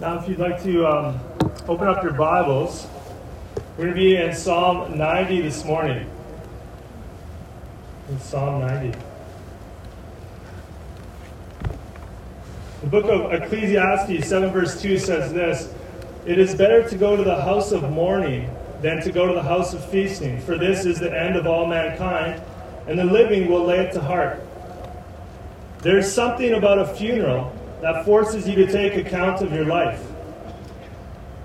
Now, if you'd like to um, open up your Bibles, we're going to be in Psalm 90 this morning. In Psalm 90. The book of Ecclesiastes, 7 verse 2 says this It is better to go to the house of mourning than to go to the house of feasting, for this is the end of all mankind, and the living will lay it to heart. There's something about a funeral that forces you to take account of your life.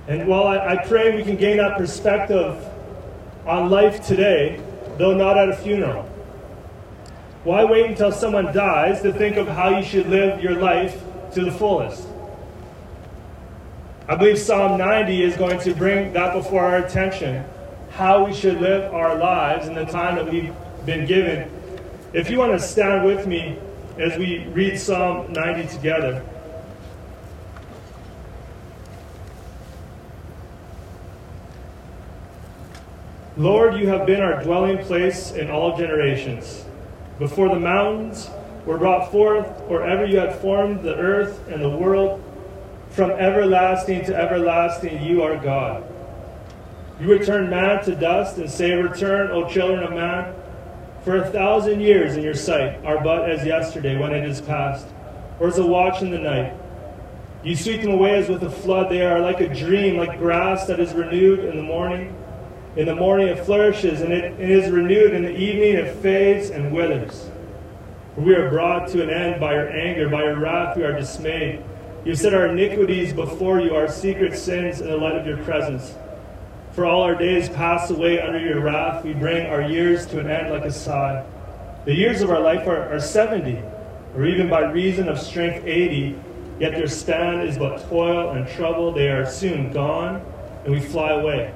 And while I, I pray we can gain that perspective on life today, though not at a funeral. Why wait until someone dies to think of how you should live your life to the fullest? I believe Psalm 90 is going to bring that before our attention how we should live our lives in the time that we've been given. If you want to stand with me as we read Psalm 90 together. Lord, you have been our dwelling place in all generations. Before the mountains were brought forth, or ever you had formed the earth and the world, from everlasting to everlasting, you are God. You return man to dust and say, Return, O children of man. For a thousand years in your sight are but as yesterday when it is past, or as a watch in the night. You sweep them away as with a flood. They are like a dream, like grass that is renewed in the morning. In the morning it flourishes, and it, it is renewed. In the evening it fades and withers. For we are brought to an end by your anger, by your wrath we are dismayed. You set our iniquities before you, our secret sins in the light of your presence. For all our days pass away under your wrath. We bring our years to an end like a sigh. The years of our life are, are 70, or even by reason of strength 80, yet their span is but toil and trouble. They are soon gone, and we fly away.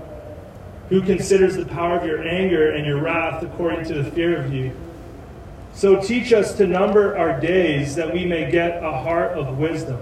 Who considers the power of your anger and your wrath according to the fear of you? So teach us to number our days that we may get a heart of wisdom.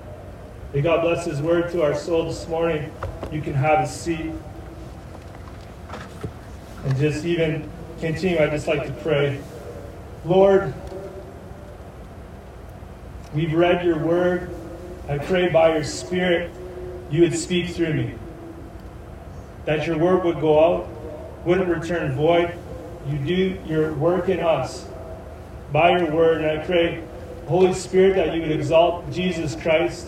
May God bless His word to our soul this morning. You can have a seat. And just even continue, I'd just like to pray. Lord, we've read your word. I pray by your Spirit you would speak through me. That your word would go out, wouldn't return void. You do your work in us by your word. And I pray, Holy Spirit, that you would exalt Jesus Christ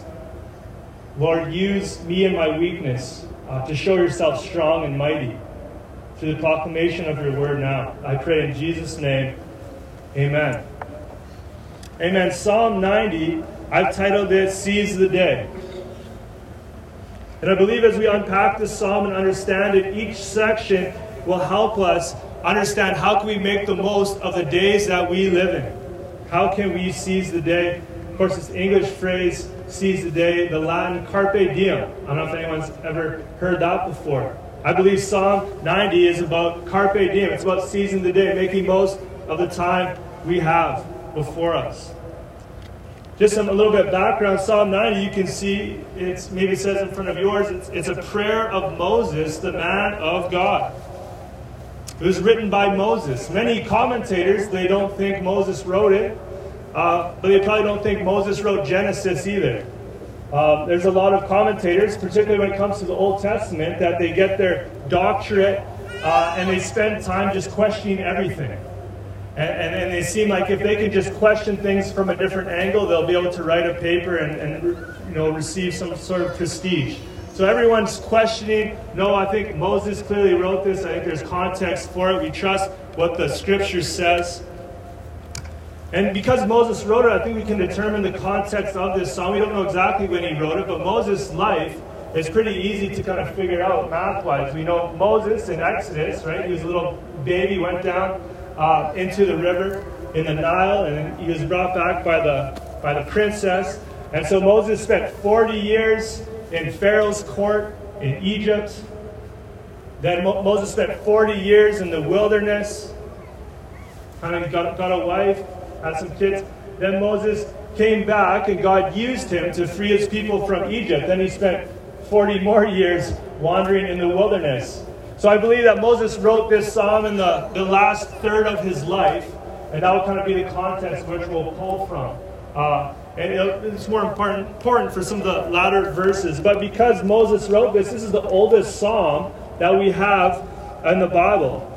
Lord, use me and my weakness uh, to show yourself strong and mighty through the proclamation of your word now. I pray in Jesus' name. Amen. Amen. Psalm 90, I've titled it Seize the Day. And I believe as we unpack this psalm and understand it, each section will help us understand how can we make the most of the days that we live in. How can we seize the day? Of course, this English phrase seize the day, the Latin carpe diem. I don't know if anyone's ever heard that before. I believe Psalm 90 is about carpe diem. It's about seizing the day, making most of the time we have before us. Just some, a little bit of background. Psalm 90, you can see it's maybe it says in front of yours. It's, it's a prayer of Moses, the man of God. It was written by Moses. Many commentators they don't think Moses wrote it. Uh, but they probably don't think Moses wrote Genesis either. Um, there's a lot of commentators, particularly when it comes to the Old Testament, that they get their doctorate uh, and they spend time just questioning everything. And, and, and, they seem like if they can just question things from a different angle, they'll be able to write a paper and, and you know, receive some sort of prestige. So everyone's questioning, no, I think Moses clearly wrote this. I think there's context for it. We trust what the scripture says. And because Moses wrote it, I think we can determine the context of this song. We don't know exactly when he wrote it, but Moses' life is pretty easy to kind of figure out math wise. We know Moses in Exodus, right? He was a little baby, went down uh, into the river in the Nile, and he was brought back by the, by the princess. And so Moses spent 40 years in Pharaoh's court in Egypt. Then Mo- Moses spent 40 years in the wilderness. Kind of got, got a wife, had some kids. Then Moses came back and God used him to free his people from Egypt. Then he spent 40 more years wandering in the wilderness. So I believe that Moses wrote this psalm in the, the last third of his life, and that will kind of be the context which we'll pull from. Uh, and it's more important, important for some of the latter verses. But because Moses wrote this, this is the oldest psalm that we have in the Bible.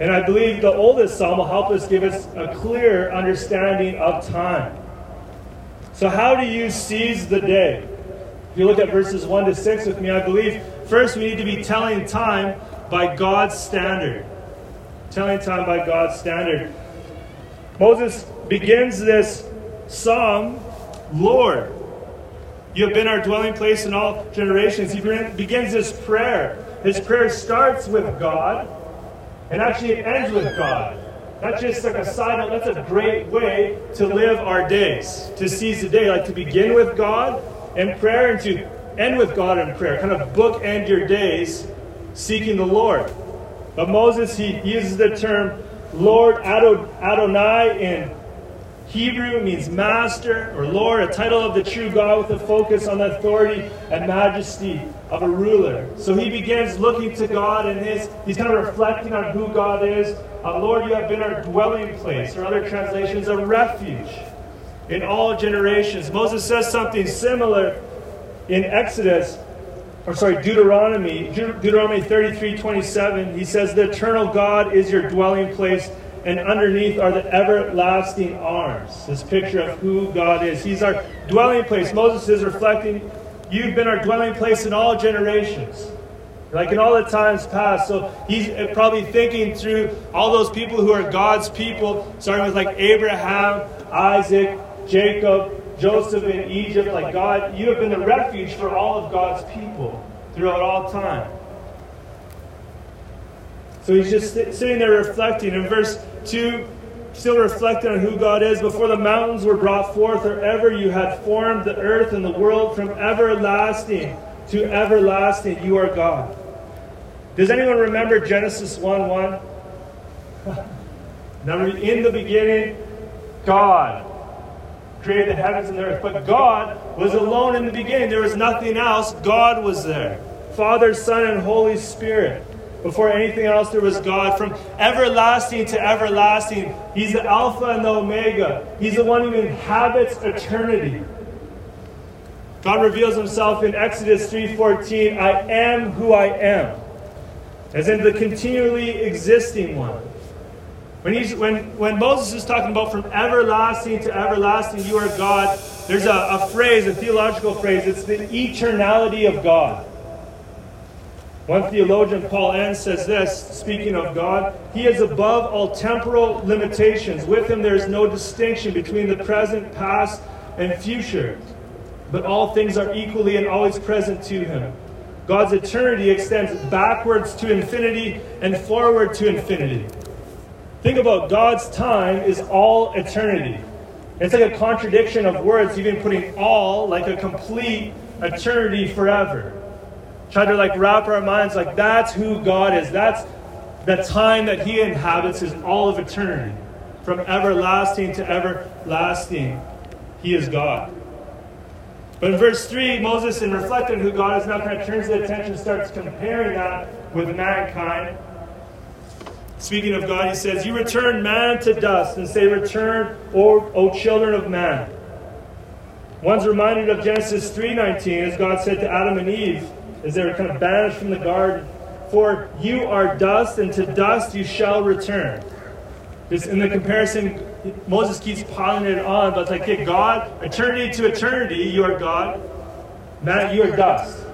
And I believe the oldest psalm will help us give us a clear understanding of time. So, how do you seize the day? If you look at verses 1 to 6 with me, I believe first we need to be telling time by God's standard. Telling time by God's standard. Moses begins this psalm, Lord, you have been our dwelling place in all generations. He begins this prayer. His prayer starts with God, and actually it ends with God. That's just like a side note. That's a great way to live our days, to seize the day, like to begin with God and prayer and to end with God in prayer. Kind of bookend your days seeking the Lord. But Moses, he uses the term Lord Adonai in Hebrew means master or Lord, a title of the true God with a focus on authority and majesty of a ruler. So he begins looking to God and his, he's kind of reflecting on who God is. Uh, Lord, you have been our dwelling place, or other translations, a refuge in all generations. Moses says something similar in Exodus, or sorry, Deuteronomy, Deuteronomy 33 27. He says, The eternal God is your dwelling place and underneath are the everlasting arms. This picture of who God is. He's our dwelling place. Moses is reflecting, You've been our dwelling place in all generations, like in all the times past. So he's uh, probably thinking through all those people who are God's people, starting with like Abraham, Isaac, Jacob, Joseph in Egypt. Like God, you have been the refuge for all of God's people throughout all time. So he's just sitting there reflecting. In verse 2, still reflecting on who God is. Before the mountains were brought forth, or ever you had formed the earth and the world from everlasting to everlasting, you are God. Does anyone remember Genesis 1 1? Number in the beginning, God created the heavens and the earth. But God was alone in the beginning. There was nothing else. God was there. Father, Son, and Holy Spirit. Before anything else, there was God. From everlasting to everlasting, He's the Alpha and the Omega. He's the one who inhabits eternity. God reveals Himself in Exodus 3:14. I am who I am, as in the continually existing one. When, he's, when, when Moses is talking about from everlasting to everlasting, you are God, there's a, a phrase, a theological phrase. It's the eternality of God. One theologian, Paul Enns, says this, speaking of God, He is above all temporal limitations. With Him there is no distinction between the present, past, and future, but all things are equally and always present to Him. God's eternity extends backwards to infinity and forward to infinity. Think about God's time is all eternity. It's like a contradiction of words, even putting all like a complete eternity forever try to like wrap our minds like that's who God is. That's the time that He inhabits is all of eternity. From everlasting to everlasting, He is God. But in verse 3, Moses, in reflecting who God is, now kind of turns the attention, starts comparing that with mankind. Speaking of God, he says, You return man to dust and say, Return, O, o children of man. One's reminded of Genesis 3.19 as God said to Adam and Eve, as they were kind of banished from the garden. For you are dust, and to dust you shall return. This, in the comparison, Moses keeps piling it on, but it's like, okay, God, eternity to eternity, you are God. Matt, you are dust.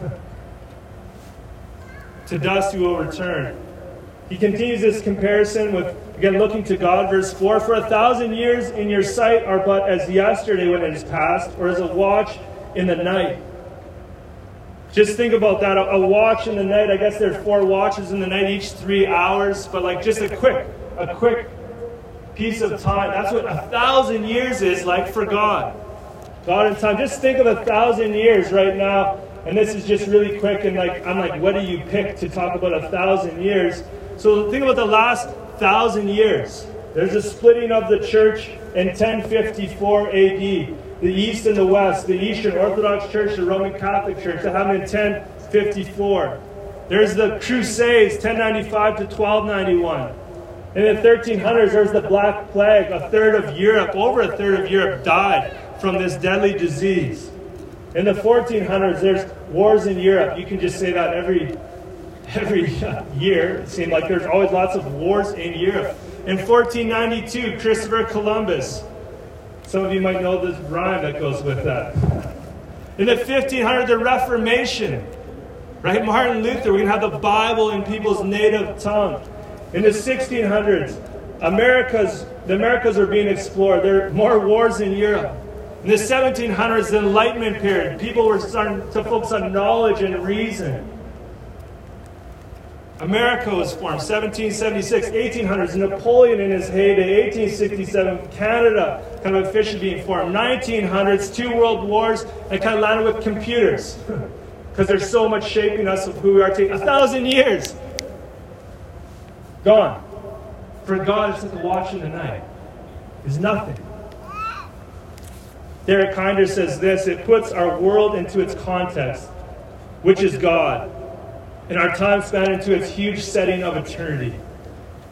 to dust you will return. He continues this comparison with, again, looking to God, verse 4 For a thousand years in your sight are but as yesterday when it is past, or as a watch in the night. Just think about that. A, watch in the night, I guess there are four watches in the night, each three hours, but like just a quick, a quick piece of time. That's what a thousand years is like for God. God in time. Just think of a thousand years right now. And this is just really quick. And like, I'm like, what do you pick to talk about a thousand years? So think about the last thousand years. There's a splitting of the church in 1054 AD. The East and the West, the Eastern Orthodox Church, the Roman Catholic Church, that happened in 1054. There's the Crusades, 1095 to 1291. In the 1300s, there's the Black Plague. A third of Europe, over a third of Europe, died from this deadly disease. In the 1400s, there's wars in Europe. You can just say that every every uh, year. It seemed like there's always lots of wars in Europe. In 1492, Christopher Columbus. Some of you might know this rhyme that goes with that. In the 1500s, the Reformation. Right? Martin Luther, we're to have the Bible in people's native tongue. In the 1600s, America's, the Americas are being explored. There are more wars in Europe. In the 1700s, the Enlightenment period, people were starting to focus on knowledge and reason. America was formed 1776, 1800s, Napoleon in his heyday, 1867, Canada kind of officially being formed, 1900s, two world wars, and kind of landed with computers because there's so much shaping us of who we are today. A thousand years gone. For God, it's like a watch in the night. It's nothing. Derek Kidner says this it puts our world into its context, which is God and our time span into its huge setting of eternity.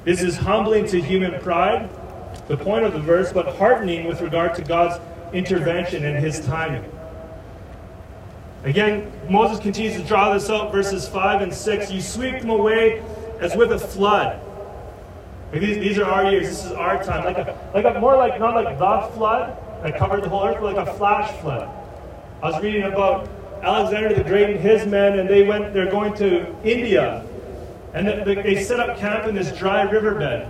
This is humbling to human pride, the point of the verse, but heartening with regard to God's intervention and his timing. Again, Moses continues to draw this out, verses 5 and 6. You sweep them away as with a flood. These, these are our years. This is our time. Like a, like a more like not like the flood that covered the whole earth, but like a flash flood. I was reading about Alexander the Great and his men, and they went, they're going to India. And they set up camp in this dry riverbed.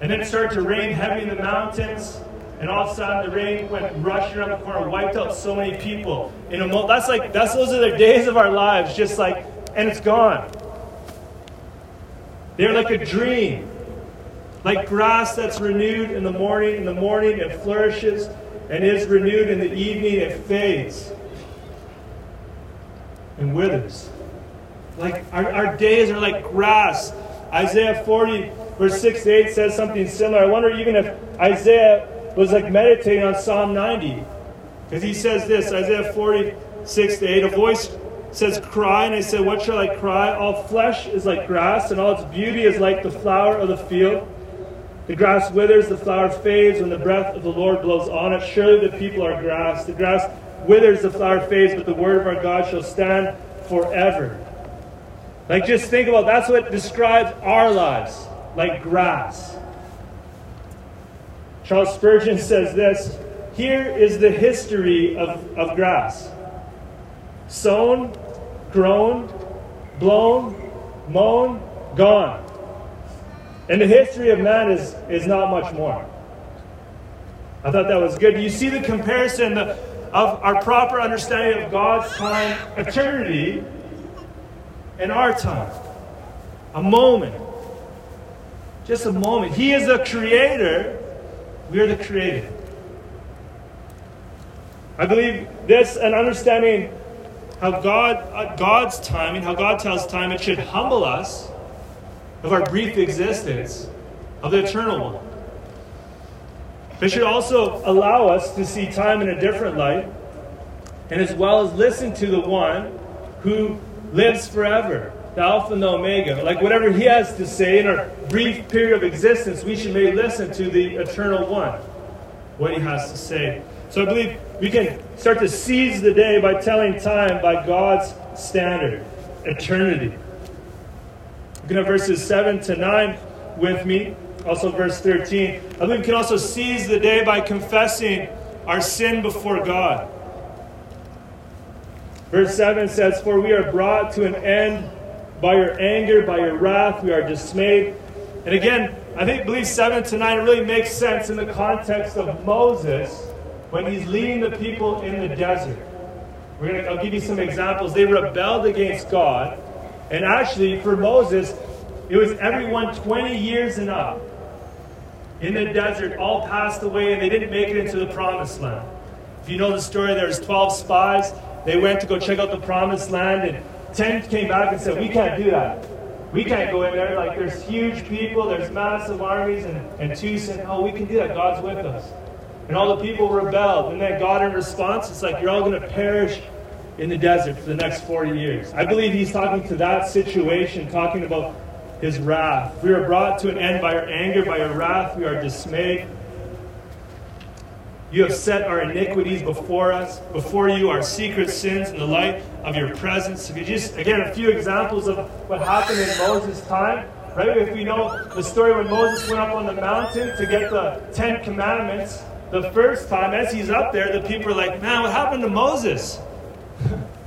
And then it started to rain heavy in the mountains. And all of a sudden, the rain went rushing around the corner, wiped out so many people. In a mo- that's like that's those are the days of our lives, just like, and it's gone. They're like a dream, like grass that's renewed in the morning. In the morning, it flourishes, and is renewed in the evening. It fades and withers. Like our, our days are like grass. Isaiah 40, verse 6 to 8 says something similar. I wonder even if Isaiah was like meditating on Psalm 90. Because he says this Isaiah 46 to 8, a voice says, Cry. And I said, What shall I cry? All flesh is like grass, and all its beauty is like the flower of the field. The grass withers, the flower fades when the breath of the Lord blows on it. Surely the people are grass. The grass withers, the flower fades, but the word of our God shall stand forever. Like, just think about that's what describes our lives like grass. Charles Spurgeon says this Here is the history of, of grass sown, grown, blown, mown, gone. And the history of man is, is not much more. I thought that was good. Do you see the comparison, the, of our proper understanding of God's time, eternity, and our time. A moment. Just a moment. He is the creator. We are the created. I believe this and understanding how God, uh, God's timing, how God tells time, it should humble us of our brief existence of the eternal one. It should also allow us to see time in a different light, and as well as listen to the one who lives forever, the Alpha and the Omega. Like whatever he has to say in our brief period of existence, we should maybe listen to the eternal one, what he has to say. So I believe we can start to seize the day by telling time by God's standard, eternity. Look at verses 7 to 9 with me. Also, verse 13. I we can also seize the day by confessing our sin before God. Verse 7 says, For we are brought to an end by your anger, by your wrath, we are dismayed. And again, I think believe 7 to 9 really makes sense in the context of Moses when he's leading the people in the desert. We're gonna, I'll give you some examples. They rebelled against God. And actually, for Moses, it was everyone 20 years and up in the desert all passed away and they didn't make it into the promised land. If you know the story, there's 12 spies. They went to go check out the promised land, and 10 came back and said, We can't do that. We can't go in there. Like, there's huge people, there's massive armies, and, and two said, Oh, we can do that. God's with us. And all the people rebelled. And then God, in response, it's like, You're all going to perish in the desert for the next 40 years. I believe he's talking to that situation, talking about his wrath. We are brought to an end by our anger, by our wrath. We are dismayed. You have set our iniquities before us, before you, our secret sins in the light of your presence. If you just, again, a few examples of what happened in Moses' time. Right? If we know the story when Moses went up on the mountain to get the Ten Commandments, the first time, as he's up there, the people are like, man, what happened to Moses?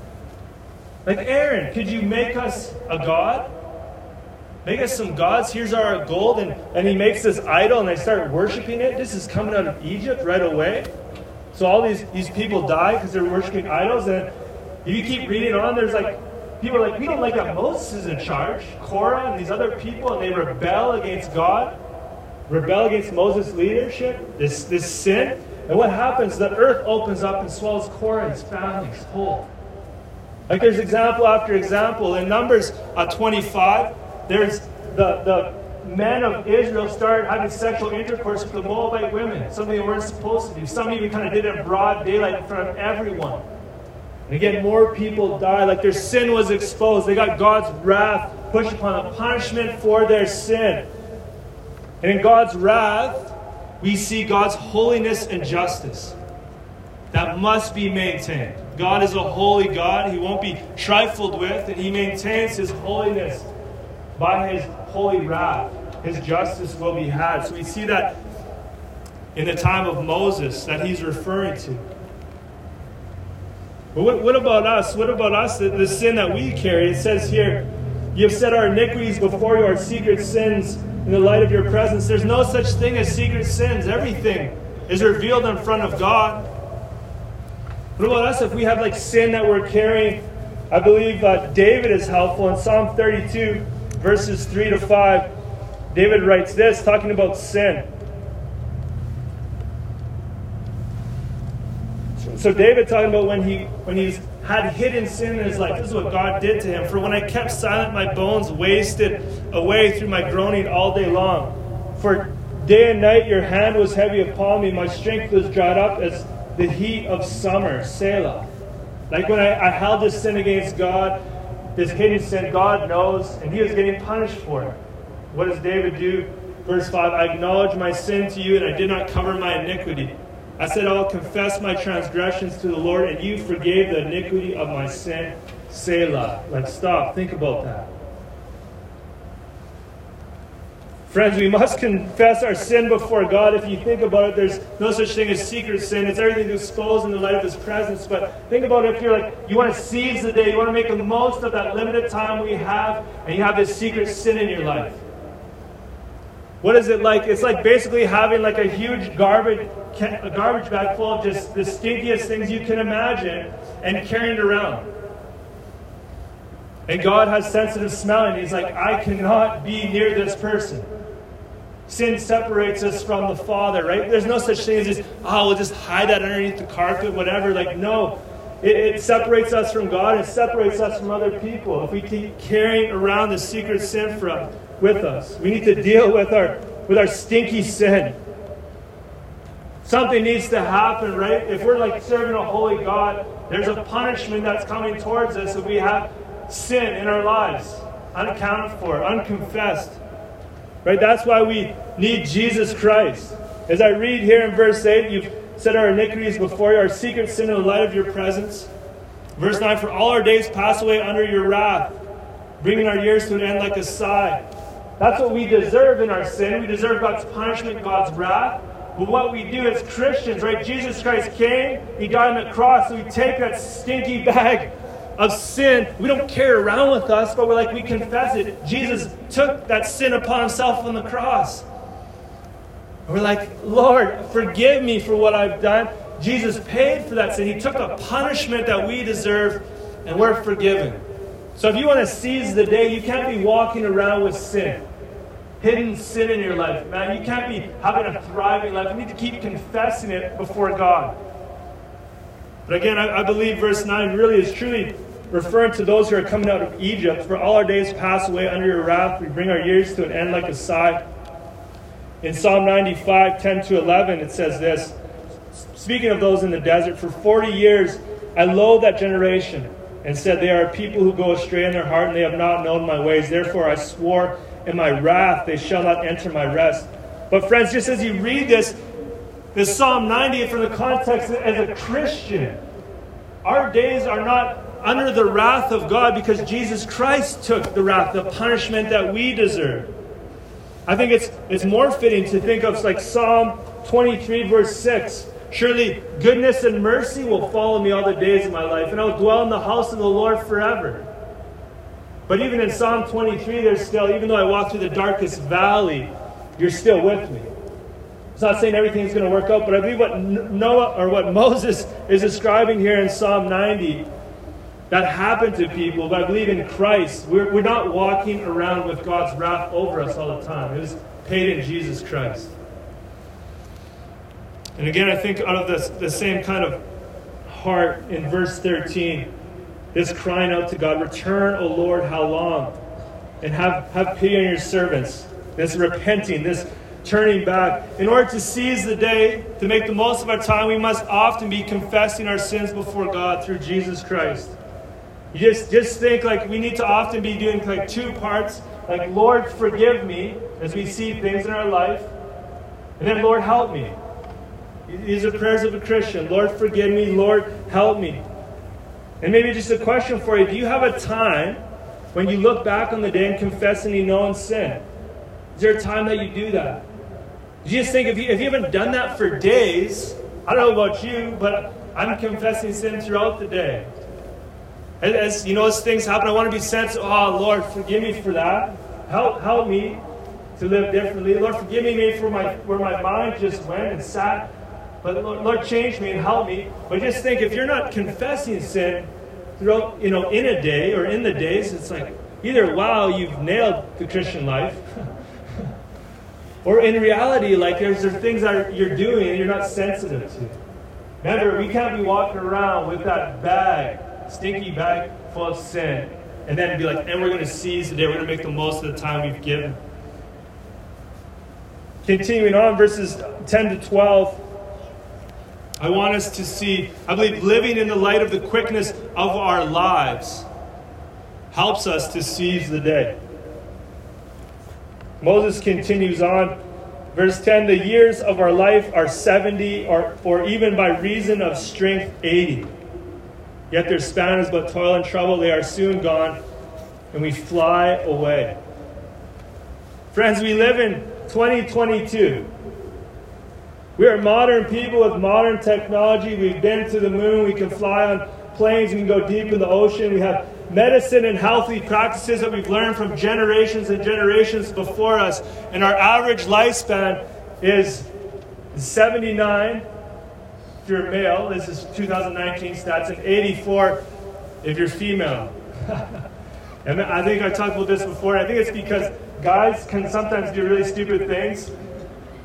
like, Aaron, could you make us a God? Make us some gods. Here's our gold. And, and he makes this idol and they start worshiping it. This is coming out of Egypt right away. So all these, these people die because they're worshiping idols. And if you keep reading on, there's like, people are like, we don't like that Moses is in charge. Korah and these other people, and they rebel against God, rebel against Moses' leadership, this, this sin. And what happens? The earth opens up and swallows Korah and his family whole. Like there's example after example. In Numbers uh, 25, there's the, the men of Israel started having sexual intercourse with the Moabite women, something they weren't supposed to do. Some even kind of did it in broad daylight in front of everyone. And again, more people died. Like their sin was exposed. They got God's wrath pushed upon them, punishment for their sin. And in God's wrath, we see God's holiness and justice that must be maintained. God is a holy God. He won't be trifled with, and He maintains His holiness by his holy wrath, his justice will be had. So we see that in the time of Moses that he's referring to. But what, what about us? What about us, the, the sin that we carry? It says here, You have set our iniquities before you, our secret sins in the light of your presence. There's no such thing as secret sins. Everything is revealed in front of God. What about us if we have like sin that we're carrying? I believe uh, David is helpful in Psalm 32 verses 3 to 5, David writes this, talking about sin. So David talking about when he when he's had hidden sin in his life. This is what God did to him. For when I kept silent, my bones wasted away through my groaning all day long. For day and night your hand was heavy upon me. My strength was dried up as the heat of summer. Selah. Like when I, I held this sin against God, this hidden sin, God knows, and he was getting punished for it. What does David do? Verse 5 I acknowledge my sin to you, and I did not cover my iniquity. I said, I will confess my transgressions to the Lord, and you forgave the iniquity of my sin. Selah. Like, stop. Think about that. Friends, we must confess our sin before God. If you think about it, there's no such thing as secret sin. It's everything exposed in the light of His presence. But think about it if you're like, you want to seize the day, you want to make the most of that limited time we have, and you have this secret sin in your life. What is it like? It's like basically having like a huge garbage, a garbage bag full of just the stinkiest things you can imagine and carrying it around. And God has sensitive smelling. He's like, I cannot be near this person. Sin separates us from the Father, right? There's no such thing as just, oh, ah, we'll just hide that underneath the carpet, whatever. Like, no. It, it separates us from God. It separates us from other people. If we keep carrying around the secret sin from, with us, we need to deal with our, with our stinky sin. Something needs to happen, right? If we're like serving a holy God, there's a punishment that's coming towards us if we have sin in our lives, unaccounted for, unconfessed. Right? That's why we need Jesus Christ. As I read here in verse 8, you've set our iniquities before you, our secret sin in the light of your presence. Verse 9, for all our days pass away under your wrath, bringing our years to an end like a sigh. That's what we deserve in our sin. We deserve God's punishment, God's wrath. But what we do as Christians, right? Jesus Christ came, He died on the cross, so we take that stinky bag of sin, we don't carry around with us, but we're like, we confess it. Jesus took that sin upon himself on the cross. we're like, Lord, forgive me for what I've done. Jesus paid for that sin. He took a punishment that we deserve, and we're forgiven. So if you want to seize the day, you can't be walking around with sin. Hidden sin in your life, man. You can't be having a thriving life. You need to keep confessing it before God. But again, I, I believe verse 9 really is truly referring to those who are coming out of Egypt. For all our days pass away under your wrath. We bring our years to an end like a sigh. In Psalm 95, 10 to 11, it says this Speaking of those in the desert, for 40 years I loathed that generation and said, They are people who go astray in their heart, and they have not known my ways. Therefore I swore in my wrath, they shall not enter my rest. But, friends, just as you read this, this Psalm 90 from the context as a Christian, our days are not under the wrath of God because Jesus Christ took the wrath, the punishment that we deserve. I think it's, it's more fitting to think of like Psalm 23, verse 6. Surely goodness and mercy will follow me all the days of my life, and I'll dwell in the house of the Lord forever. But even in Psalm 23, there's still, even though I walk through the darkest valley, you're still with me. It's not saying everything's going to work out, but I believe what Noah or what Moses is describing here in Psalm 90 that happened to people, but I believe in Christ. We're, we're not walking around with God's wrath over us all the time. It was paid in Jesus Christ. And again, I think out of this, the same kind of heart in verse 13, this crying out to God, Return, O Lord, how long? And have, have pity on your servants. This repenting, this turning back. In order to seize the day, to make the most of our time, we must often be confessing our sins before God through Jesus Christ. You just, just think like we need to often be doing like two parts, like Lord, forgive me as we see things in our life, and then Lord, help me. These are prayers of a Christian. Lord, forgive me. Lord, help me. And maybe just a question for you. Do you have a time when you look back on the day and confess any known sin? Is there a time that you do that? Do You just think if you, if you haven't done that for days, I don't know about you, but I'm confessing sin throughout the day. As, you know, as things happen, I want to be sensitive. Oh, ah, Lord, forgive me for that. Help, help me to live differently. Lord, forgive me for my where my mind just went and sat but Lord, Lord, change me and help me. But just think, if you're not confessing sin throughout, you know, in a day or in the days, it's like either wow, you've nailed the Christian life, or in reality, like there's, there's things that you're doing and you're not sensitive to. Remember, we can't be walking around with that bag, stinky bag full of sin, and then be like, and we're going to seize the day. We're going to make the most of the time we've given. Continuing on, verses 10 to 12. I want us to see, I believe living in the light of the quickness of our lives helps us to seize the day. Moses continues on. Verse 10 The years of our life are 70, or, or even by reason of strength, 80. Yet their span is but toil and trouble. They are soon gone, and we fly away. Friends, we live in 2022. We are modern people with modern technology. We've been to the moon. We can fly on planes. We can go deep in the ocean. We have medicine and healthy practices that we've learned from generations and generations before us. And our average lifespan is 79 if you're male. This is 2019 stats, and 84 if you're female. and I think I talked about this before. I think it's because guys can sometimes do really stupid things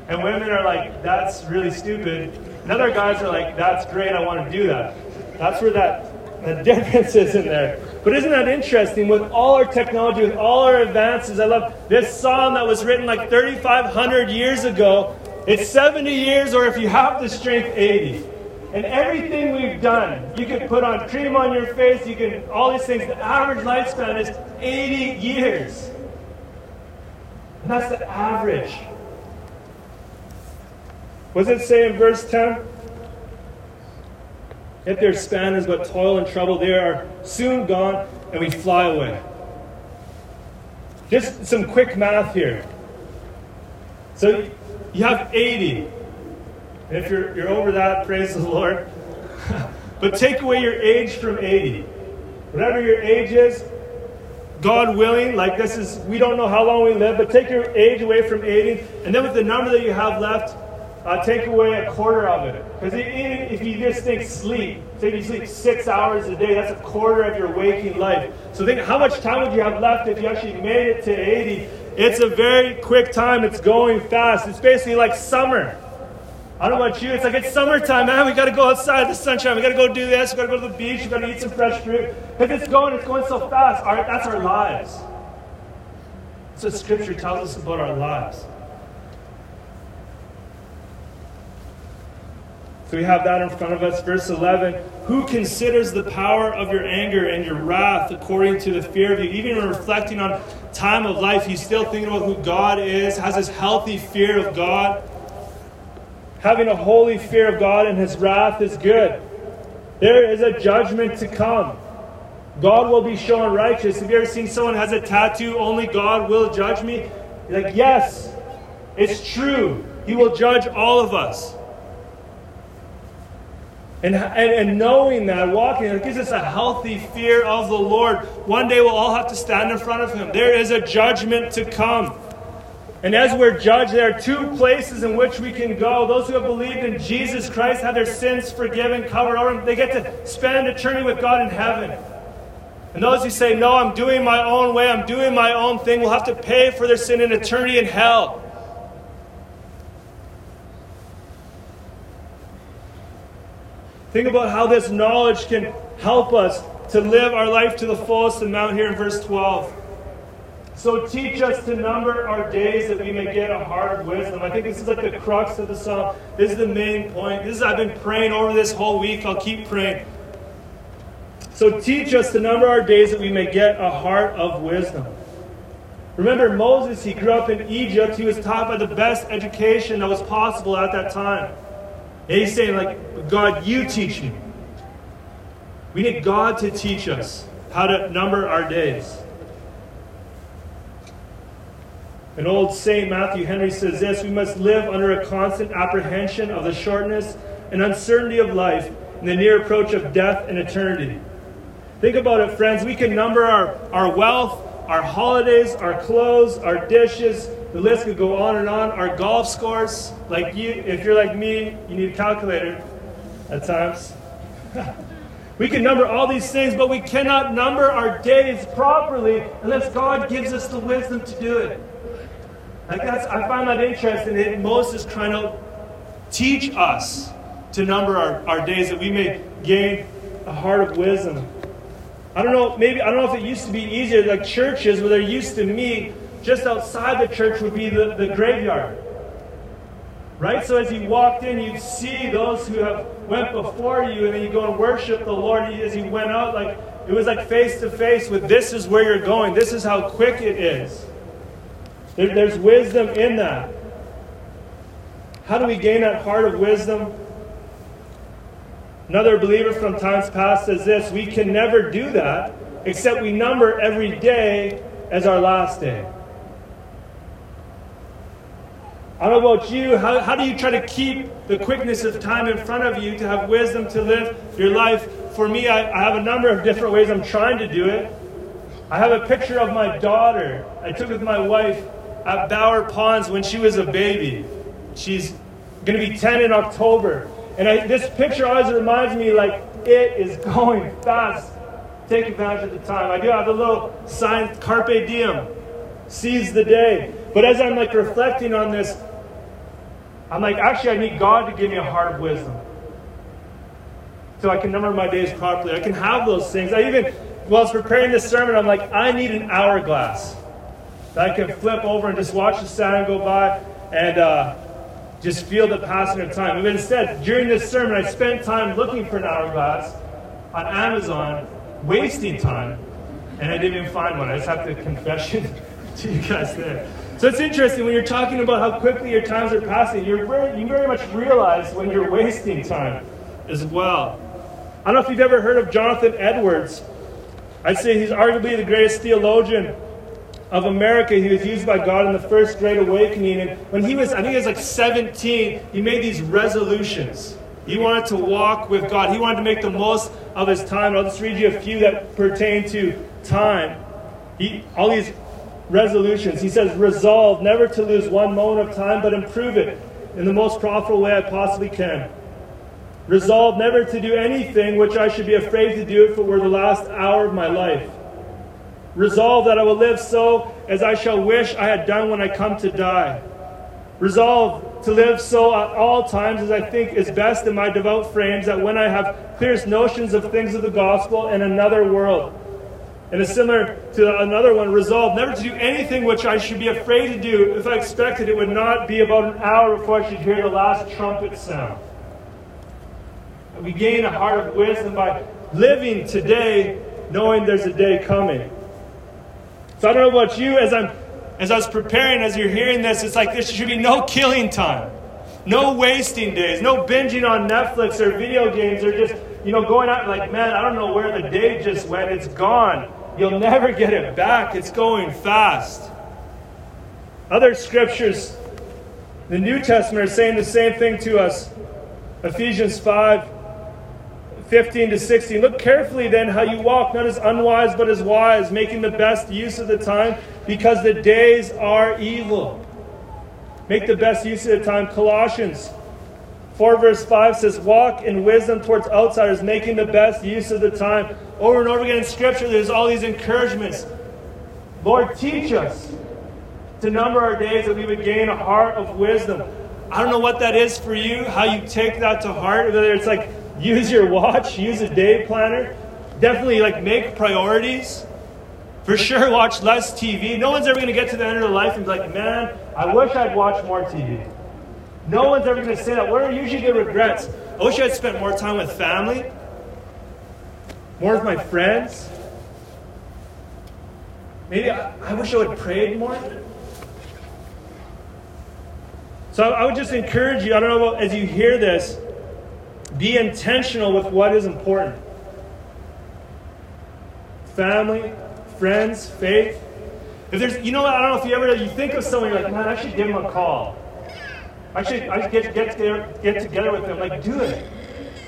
and women are like, that's really stupid. And other guys are like, that's great, I want to do that. That's where that the difference is in there. But isn't that interesting? With all our technology, with all our advances, I love this song that was written like 3,500 years ago. It's 70 years, or if you have the strength, 80. And everything we've done, you can put on cream on your face, you can, all these things, the average lifespan is 80 years. And that's the average. What does it say in verse 10? If their span is but toil and trouble, they are soon gone and we fly away. Just some quick math here. So you have 80. If you're, you're over that, praise the Lord. but take away your age from 80. Whatever your age is, God willing, like this is, we don't know how long we live, but take your age away from 80. And then with the number that you have left, uh, take away a quarter of it. Because even if you just think sleep, say you sleep six hours a day, that's a quarter of your waking life. So think how much time would you have left if you actually made it to 80? It's a very quick time. It's going fast. It's basically like summer. I don't know about you. It's like it's summertime, man. We got to go outside the sunshine. We got to go do this. We got to go to the beach. We got to eat some fresh fruit. Because it's going, it's going so fast. All right, that's our lives. That's what Scripture tells us about our lives. So we have that in front of us. Verse 11 Who considers the power of your anger and your wrath according to the fear of you? Even when reflecting on time of life, he's still thinking about who God is, has this healthy fear of God. Having a holy fear of God and his wrath is good. There is a judgment to come. God will be shown righteous. Have you ever seen someone has a tattoo, only God will judge me? You're like, yes, it's true. He will judge all of us. And, and, and knowing that, walking, it gives us a healthy fear of the Lord. One day we'll all have to stand in front of Him. There is a judgment to come. And as we're judged, there are two places in which we can go. Those who have believed in Jesus Christ have their sins forgiven, covered over. They get to spend eternity with God in heaven. And those who say, No, I'm doing my own way, I'm doing my own thing, will have to pay for their sin in eternity in hell. Think about how this knowledge can help us to live our life to the fullest amount here in verse 12. So teach us to number our days that we may get a heart of wisdom. I think this is like the crux of the psalm. This is the main point. This is I've been praying over this whole week. I'll keep praying. So teach us to number our days that we may get a heart of wisdom. Remember Moses, he grew up in Egypt. He was taught by the best education that was possible at that time. And he's saying, like, God, you teach me. We need God to teach us how to number our days. An old Saint Matthew Henry says this We must live under a constant apprehension of the shortness and uncertainty of life and the near approach of death and eternity. Think about it, friends. We can number our, our wealth, our holidays, our clothes, our dishes. The list could go on and on. Our golf scores. Like you, if you're like me, you need a calculator at times. we can number all these things, but we cannot number our days properly unless God gives us the wisdom to do it. Like that's, I find that interesting that Moses trying to teach us to number our, our days that we may gain a heart of wisdom. I don't know, maybe, I don't know if it used to be easier, like churches where they're used to meet, just outside the church would be the, the graveyard. Right? So as you walked in, you'd see those who have went before you, and then you go and worship the Lord as you went out. Like it was like face to face with this is where you're going. This is how quick it is. There, there's wisdom in that. How do we gain that heart of wisdom? Another believer from times past says this We can never do that except we number every day as our last day. I don't know about you. How, how do you try to keep the quickness of time in front of you to have wisdom to live your life? For me, I, I have a number of different ways I'm trying to do it. I have a picture of my daughter I took with my wife at Bower Ponds when she was a baby. She's going to be 10 in October. And I, this picture always reminds me like it is going fast. Take advantage of the time. I do have a little sign, Carpe Diem, seize the day. But as I'm like reflecting on this, I'm like, actually, I need God to give me a heart of wisdom. So I can number my days properly. I can have those things. I even, while I was preparing this sermon, I'm like, I need an hourglass that I can flip over and just watch the sand go by and uh, just feel the passing of time. But instead, during this sermon, I spent time looking for an hourglass on Amazon, wasting time, and I didn't even find one. I just have to confession to you guys there. So it's interesting when you're talking about how quickly your times are passing, you're very, you very much realize when you're wasting time as well. I don't know if you've ever heard of Jonathan Edwards. I'd say he's arguably the greatest theologian of America. He was used by God in the first Great Awakening. And when he was, I think he was like 17, he made these resolutions. He wanted to walk with God. He wanted to make the most of his time. I'll just read you a few that pertain to time. He, all these resolutions. He says, Resolve never to lose one moment of time, but improve it in the most profitable way I possibly can. Resolve never to do anything which I should be afraid to do if it were the last hour of my life. Resolve that I will live so as I shall wish I had done when I come to die. Resolve to live so at all times as I think is best in my devout frames, that when I have clearest notions of things of the gospel in another world, and it's similar to another one, resolve never to do anything which I should be afraid to do. If I expected, it would not be about an hour before I should hear the last trumpet sound. We gain a heart of wisdom by living today, knowing there's a day coming. So I don't know about you, as I'm as I was preparing, as you're hearing this, it's like there should be no killing time, no wasting days, no binging on Netflix or video games or just, you know, going out like, man, I don't know where the day just went. It's gone. You'll never get it back. It's going fast. Other scriptures, the New Testament, are saying the same thing to us. Ephesians 5 15 to 16. Look carefully then how you walk, not as unwise, but as wise, making the best use of the time, because the days are evil. Make the best use of the time. Colossians 4, verse 5 says, Walk in wisdom towards outsiders, making the best use of the time. Over and over again in Scripture, there's all these encouragements. Lord, teach us to number our days that we would gain a heart of wisdom. I don't know what that is for you, how you take that to heart, whether it's like use your watch, use a day planner. Definitely like make priorities. For sure, watch less TV. No one's ever going to get to the end of their life and be like, man, I wish I'd watched more TV. No one's ever going to say that. What are usually the regrets? I wish I'd spent more time with family, more with my friends. Maybe I, I wish I would prayed more. So I, I would just encourage you, I don't know, as you hear this, be intentional with what is important family, friends, faith. If there's, you know, what I don't know if you ever, you think of someone, you're like, man, I should give him a call. I should, I should get, get, together, get together with them. Like, do it.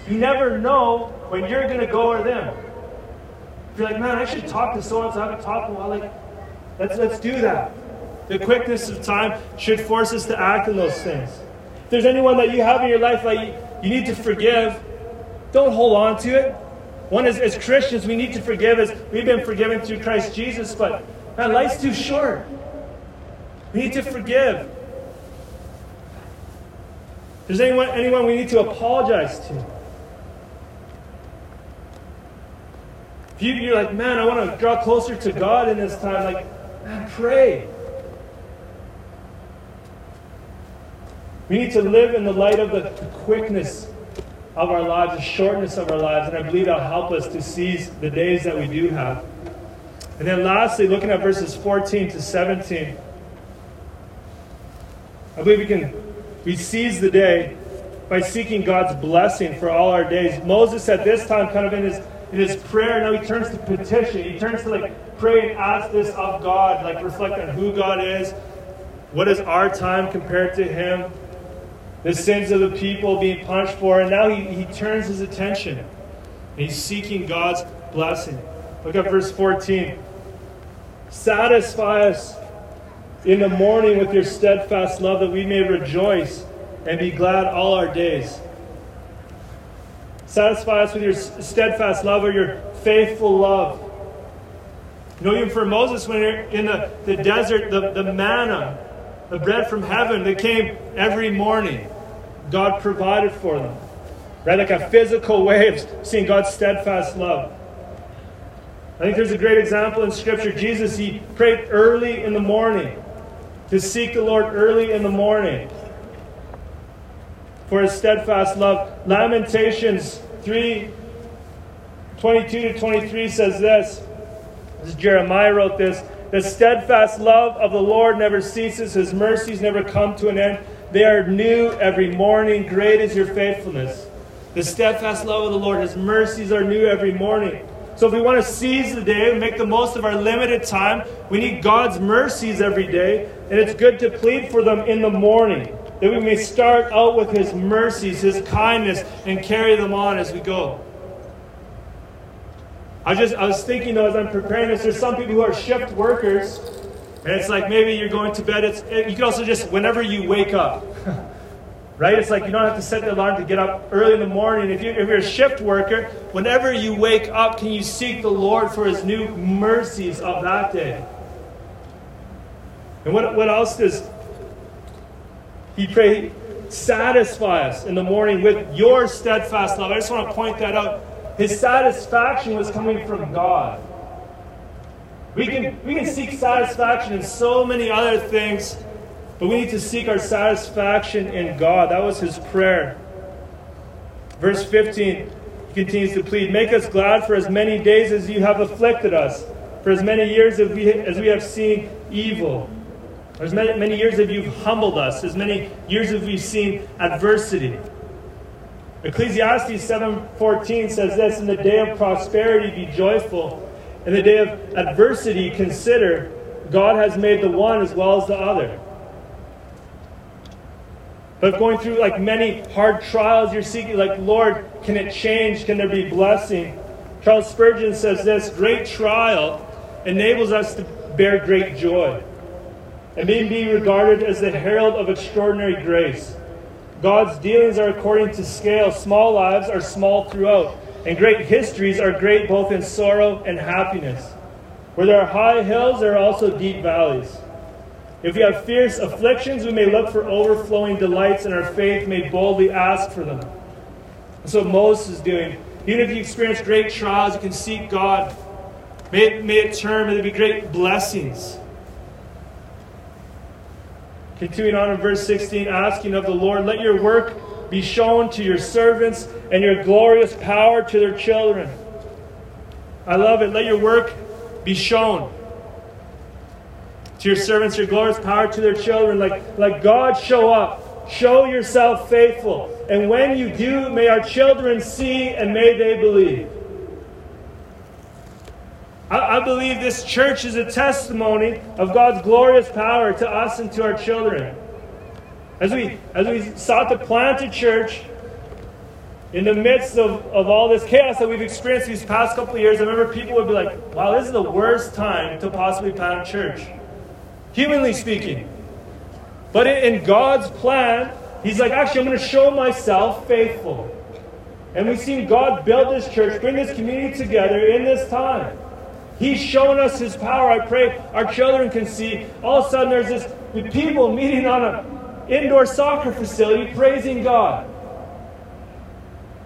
You never know when you're going to go or them. If you're like, man, I should talk to so and so. I haven't talked in a while. Like, let's, let's do that. The quickness of time should force us to act in those things. If there's anyone that you have in your life, like, you need to forgive. Don't hold on to it. One is, as Christians, we need to forgive as we've been forgiven through Christ Jesus, but man, life's too short. We need to forgive. If there's anyone, anyone we need to apologize to. If you, you're like, man, I want to draw closer to God in this time, like, man, pray. We need to live in the light of the quickness of our lives, the shortness of our lives, and I believe that'll help us to seize the days that we do have. And then lastly, looking at verses 14 to 17, I believe we can we seize the day by seeking God's blessing for all our days. Moses at this time, kind of in his in his prayer, now he turns to petition. He turns to like pray and ask this of God, like reflect on who God is. What is our time compared to him? The sins of the people being punished for, and now he, he turns his attention. And he's seeking God's blessing. Look at verse 14. Satisfy us in the morning with your steadfast love, that we may rejoice and be glad all our days. Satisfy us with your steadfast love or your faithful love. You know, even for Moses, when you're in the, the desert, the, the manna, the bread from heaven that came every morning. God provided for them. Right? Like a physical way of seeing God's steadfast love. I think there's a great example in Scripture. Jesus, he prayed early in the morning to seek the Lord early in the morning for his steadfast love. Lamentations 3 22 to 23 says this. This Jeremiah wrote this. The steadfast love of the Lord never ceases, his mercies never come to an end. They are new every morning. Great is your faithfulness. The steadfast love of the Lord, his mercies are new every morning. So if we want to seize the day and make the most of our limited time, we need God's mercies every day, and it's good to plead for them in the morning, that we may start out with his mercies, his kindness, and carry them on as we go. I just I was thinking though as I'm preparing this, there's some people who are shift workers, and it's like maybe you're going to bed. It's you can also just whenever you wake up, right? It's like you don't have to set the alarm to get up early in the morning. If you if you're a shift worker, whenever you wake up, can you seek the Lord for His new mercies of that day? And what what else does he pray? satisfy us in the morning with your steadfast love. I just want to point that out. His satisfaction was coming from God. We can, we can seek satisfaction in so many other things, but we need to seek our satisfaction in God. That was his prayer. Verse 15, he continues to plead Make us glad for as many days as you have afflicted us, for as many years as we, as we have seen evil. As many, many years have you've humbled us, as many years have we've seen adversity. Ecclesiastes 7:14 says this, "In the day of prosperity be joyful, in the day of adversity consider God has made the one as well as the other." But going through like many hard trials, you're seeking like, Lord, can it change? Can there be blessing? Charles Spurgeon says this: "Great trial enables us to bear great joy, and may be regarded as the herald of extraordinary grace." God's dealings are according to scale. Small lives are small throughout, and great histories are great both in sorrow and happiness. Where there are high hills, there are also deep valleys. If we have fierce afflictions, we may look for overflowing delights, and our faith may boldly ask for them. That's what Moses is doing. Even if you experience great trials, you can seek God. May it, may it turn, may there be great blessings. Continuing on in verse 16, asking of the Lord, let your work be shown to your servants and your glorious power to their children. I love it. Let your work be shown to your servants, your glorious power to their children. Like, like God, show up. Show yourself faithful. And when you do, may our children see and may they believe. I, I believe this church is a testimony of God's glorious power to us and to our children. As we, as we sought to plant a church in the midst of, of all this chaos that we've experienced these past couple of years, I remember people would be like, wow, this is the worst time to possibly plant a church, humanly speaking. But in God's plan, He's like, actually, I'm going to show myself faithful. And we've seen God build this church, bring this community together in this time. He's shown us His power. I pray our children can see. All of a sudden, there's this the people meeting on an indoor soccer facility praising God.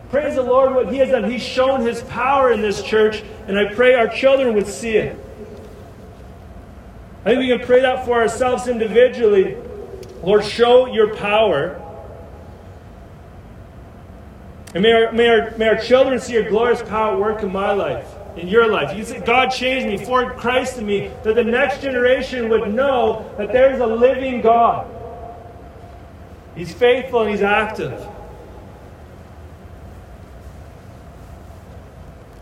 Praise the Lord what He has done. He's shown His power in this church, and I pray our children would see it. I think we can pray that for ourselves individually. Lord, show your power. And may our, may our, may our children see your glorious power work in my life in your life. You say, God changed me, forward Christ in me, that the next generation would know that there's a living God. He's faithful and He's active.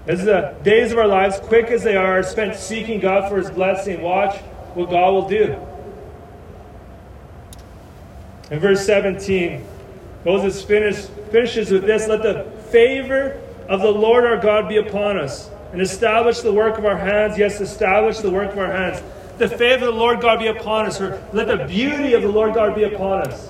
As the days of our lives, quick as they are, are spent seeking God for His blessing, watch what God will do. In verse 17, Moses finish, finishes with this Let the favor of the Lord our God be upon us and establish the work of our hands. Yes, establish the work of our hands. The favor of the Lord God be upon us, or let the beauty of the Lord God be upon us.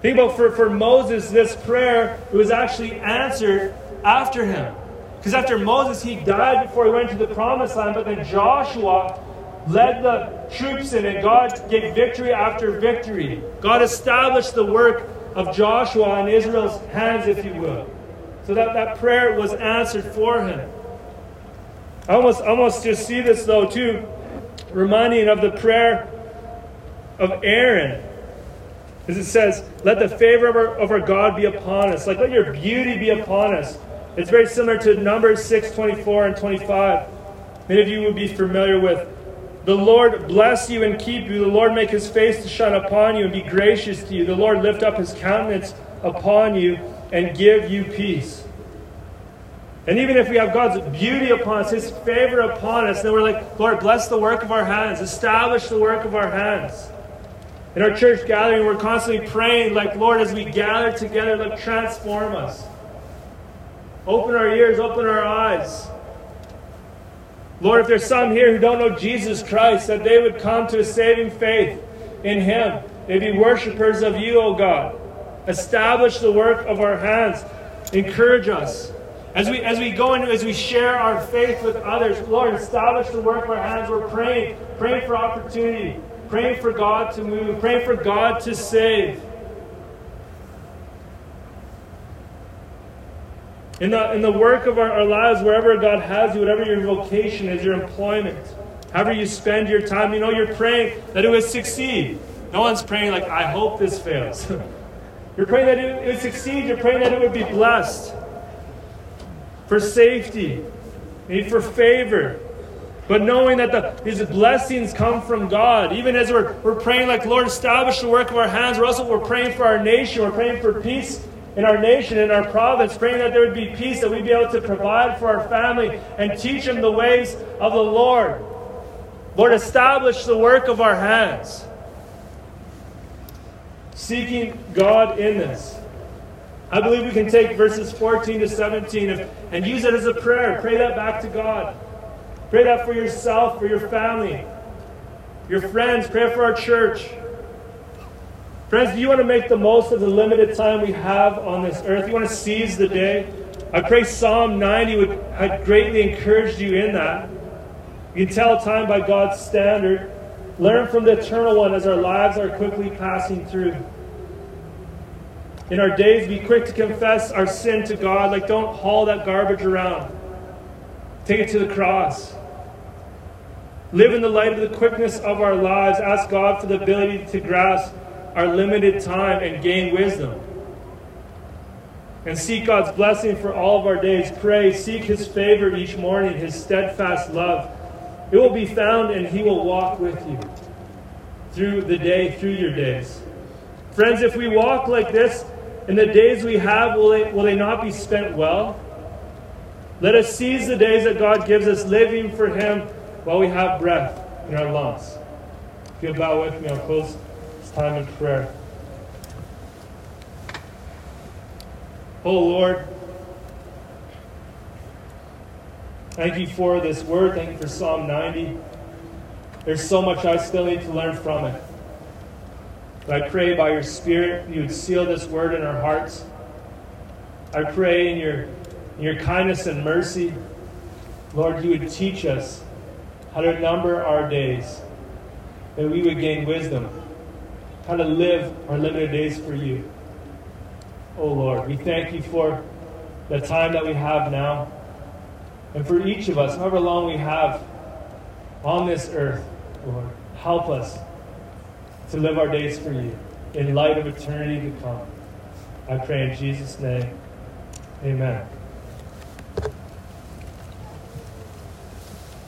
Think about for, for Moses, this prayer it was actually answered after him. Because after Moses, he died before he went to the promised land, but then Joshua led the troops in, and God gave victory after victory. God established the work of Joshua in Israel's hands, if you will. So that, that prayer was answered for him. I almost, almost just see this, though, too, reminding of the prayer of Aaron. As it says, let the favor of our, of our God be upon us. Like, let your beauty be upon us. It's very similar to Numbers 6, 24 and 25. Many of you would be familiar with. The Lord bless you and keep you. The Lord make his face to shine upon you and be gracious to you. The Lord lift up his countenance upon you and give you peace. And even if we have God's beauty upon us, His favor upon us, then we're like, Lord, bless the work of our hands, establish the work of our hands. In our church gathering, we're constantly praying, like, Lord, as we gather together, like, transform us. Open our ears, open our eyes. Lord, if there's some here who don't know Jesus Christ, that they would come to a saving faith in Him. They'd be worshipers of you, O God. Establish the work of our hands. Encourage us. As we, as we go and as we share our faith with others, Lord, establish the work of our hands. We're praying, praying for opportunity. praying for God to move, praying for God to save. In the, in the work of our, our lives, wherever God has you, whatever your vocation is, your employment, however you spend your time, you know, you're praying that it would succeed. No one's praying like, I hope this fails. you're praying that it, would succeed. You're praying that it would be blessed. For safety, maybe for favor. But knowing that the, these blessings come from God, even as we're, we're praying like, Lord, establish the work of our hands, we're also we're praying for our nation, we're praying for peace in our nation, in our province, praying that there would be peace, that we'd be able to provide for our family and teach them the ways of the Lord. Lord, establish the work of our hands. Seeking God in this. I believe we can take verses 14 to 17 and use it as a prayer. Pray that back to God. Pray that for yourself, for your family, your friends. Pray for our church. Friends, do you want to make the most of the limited time we have on this earth? You want to seize the day? I pray Psalm 90 would have greatly encouraged you in that. You can tell time by God's standard. Learn from the eternal one as our lives are quickly passing through. In our days, be quick to confess our sin to God. Like, don't haul that garbage around. Take it to the cross. Live in the light of the quickness of our lives. Ask God for the ability to grasp our limited time and gain wisdom. And seek God's blessing for all of our days. Pray, seek His favor each morning, His steadfast love. It will be found, and He will walk with you through the day, through your days. Friends, if we walk like this in the days we have, will they, will they not be spent well? Let us seize the days that God gives us, living for Him while we have breath in our lungs. If you'll bow with me, I'll close this time in prayer. Oh Lord, thank you for this word. Thank you for Psalm 90. There's so much I still need to learn from it. But I pray by your Spirit you would seal this word in our hearts. I pray in your, in your kindness and mercy, Lord, you would teach us how to number our days, that we would gain wisdom how to live our limited days for you. Oh Lord, we thank you for the time that we have now. And for each of us, however long we have on this earth, Lord, help us to live our days for you in light of eternity to come. I pray in Jesus' name. Amen.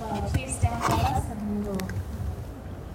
Uh, please stand us.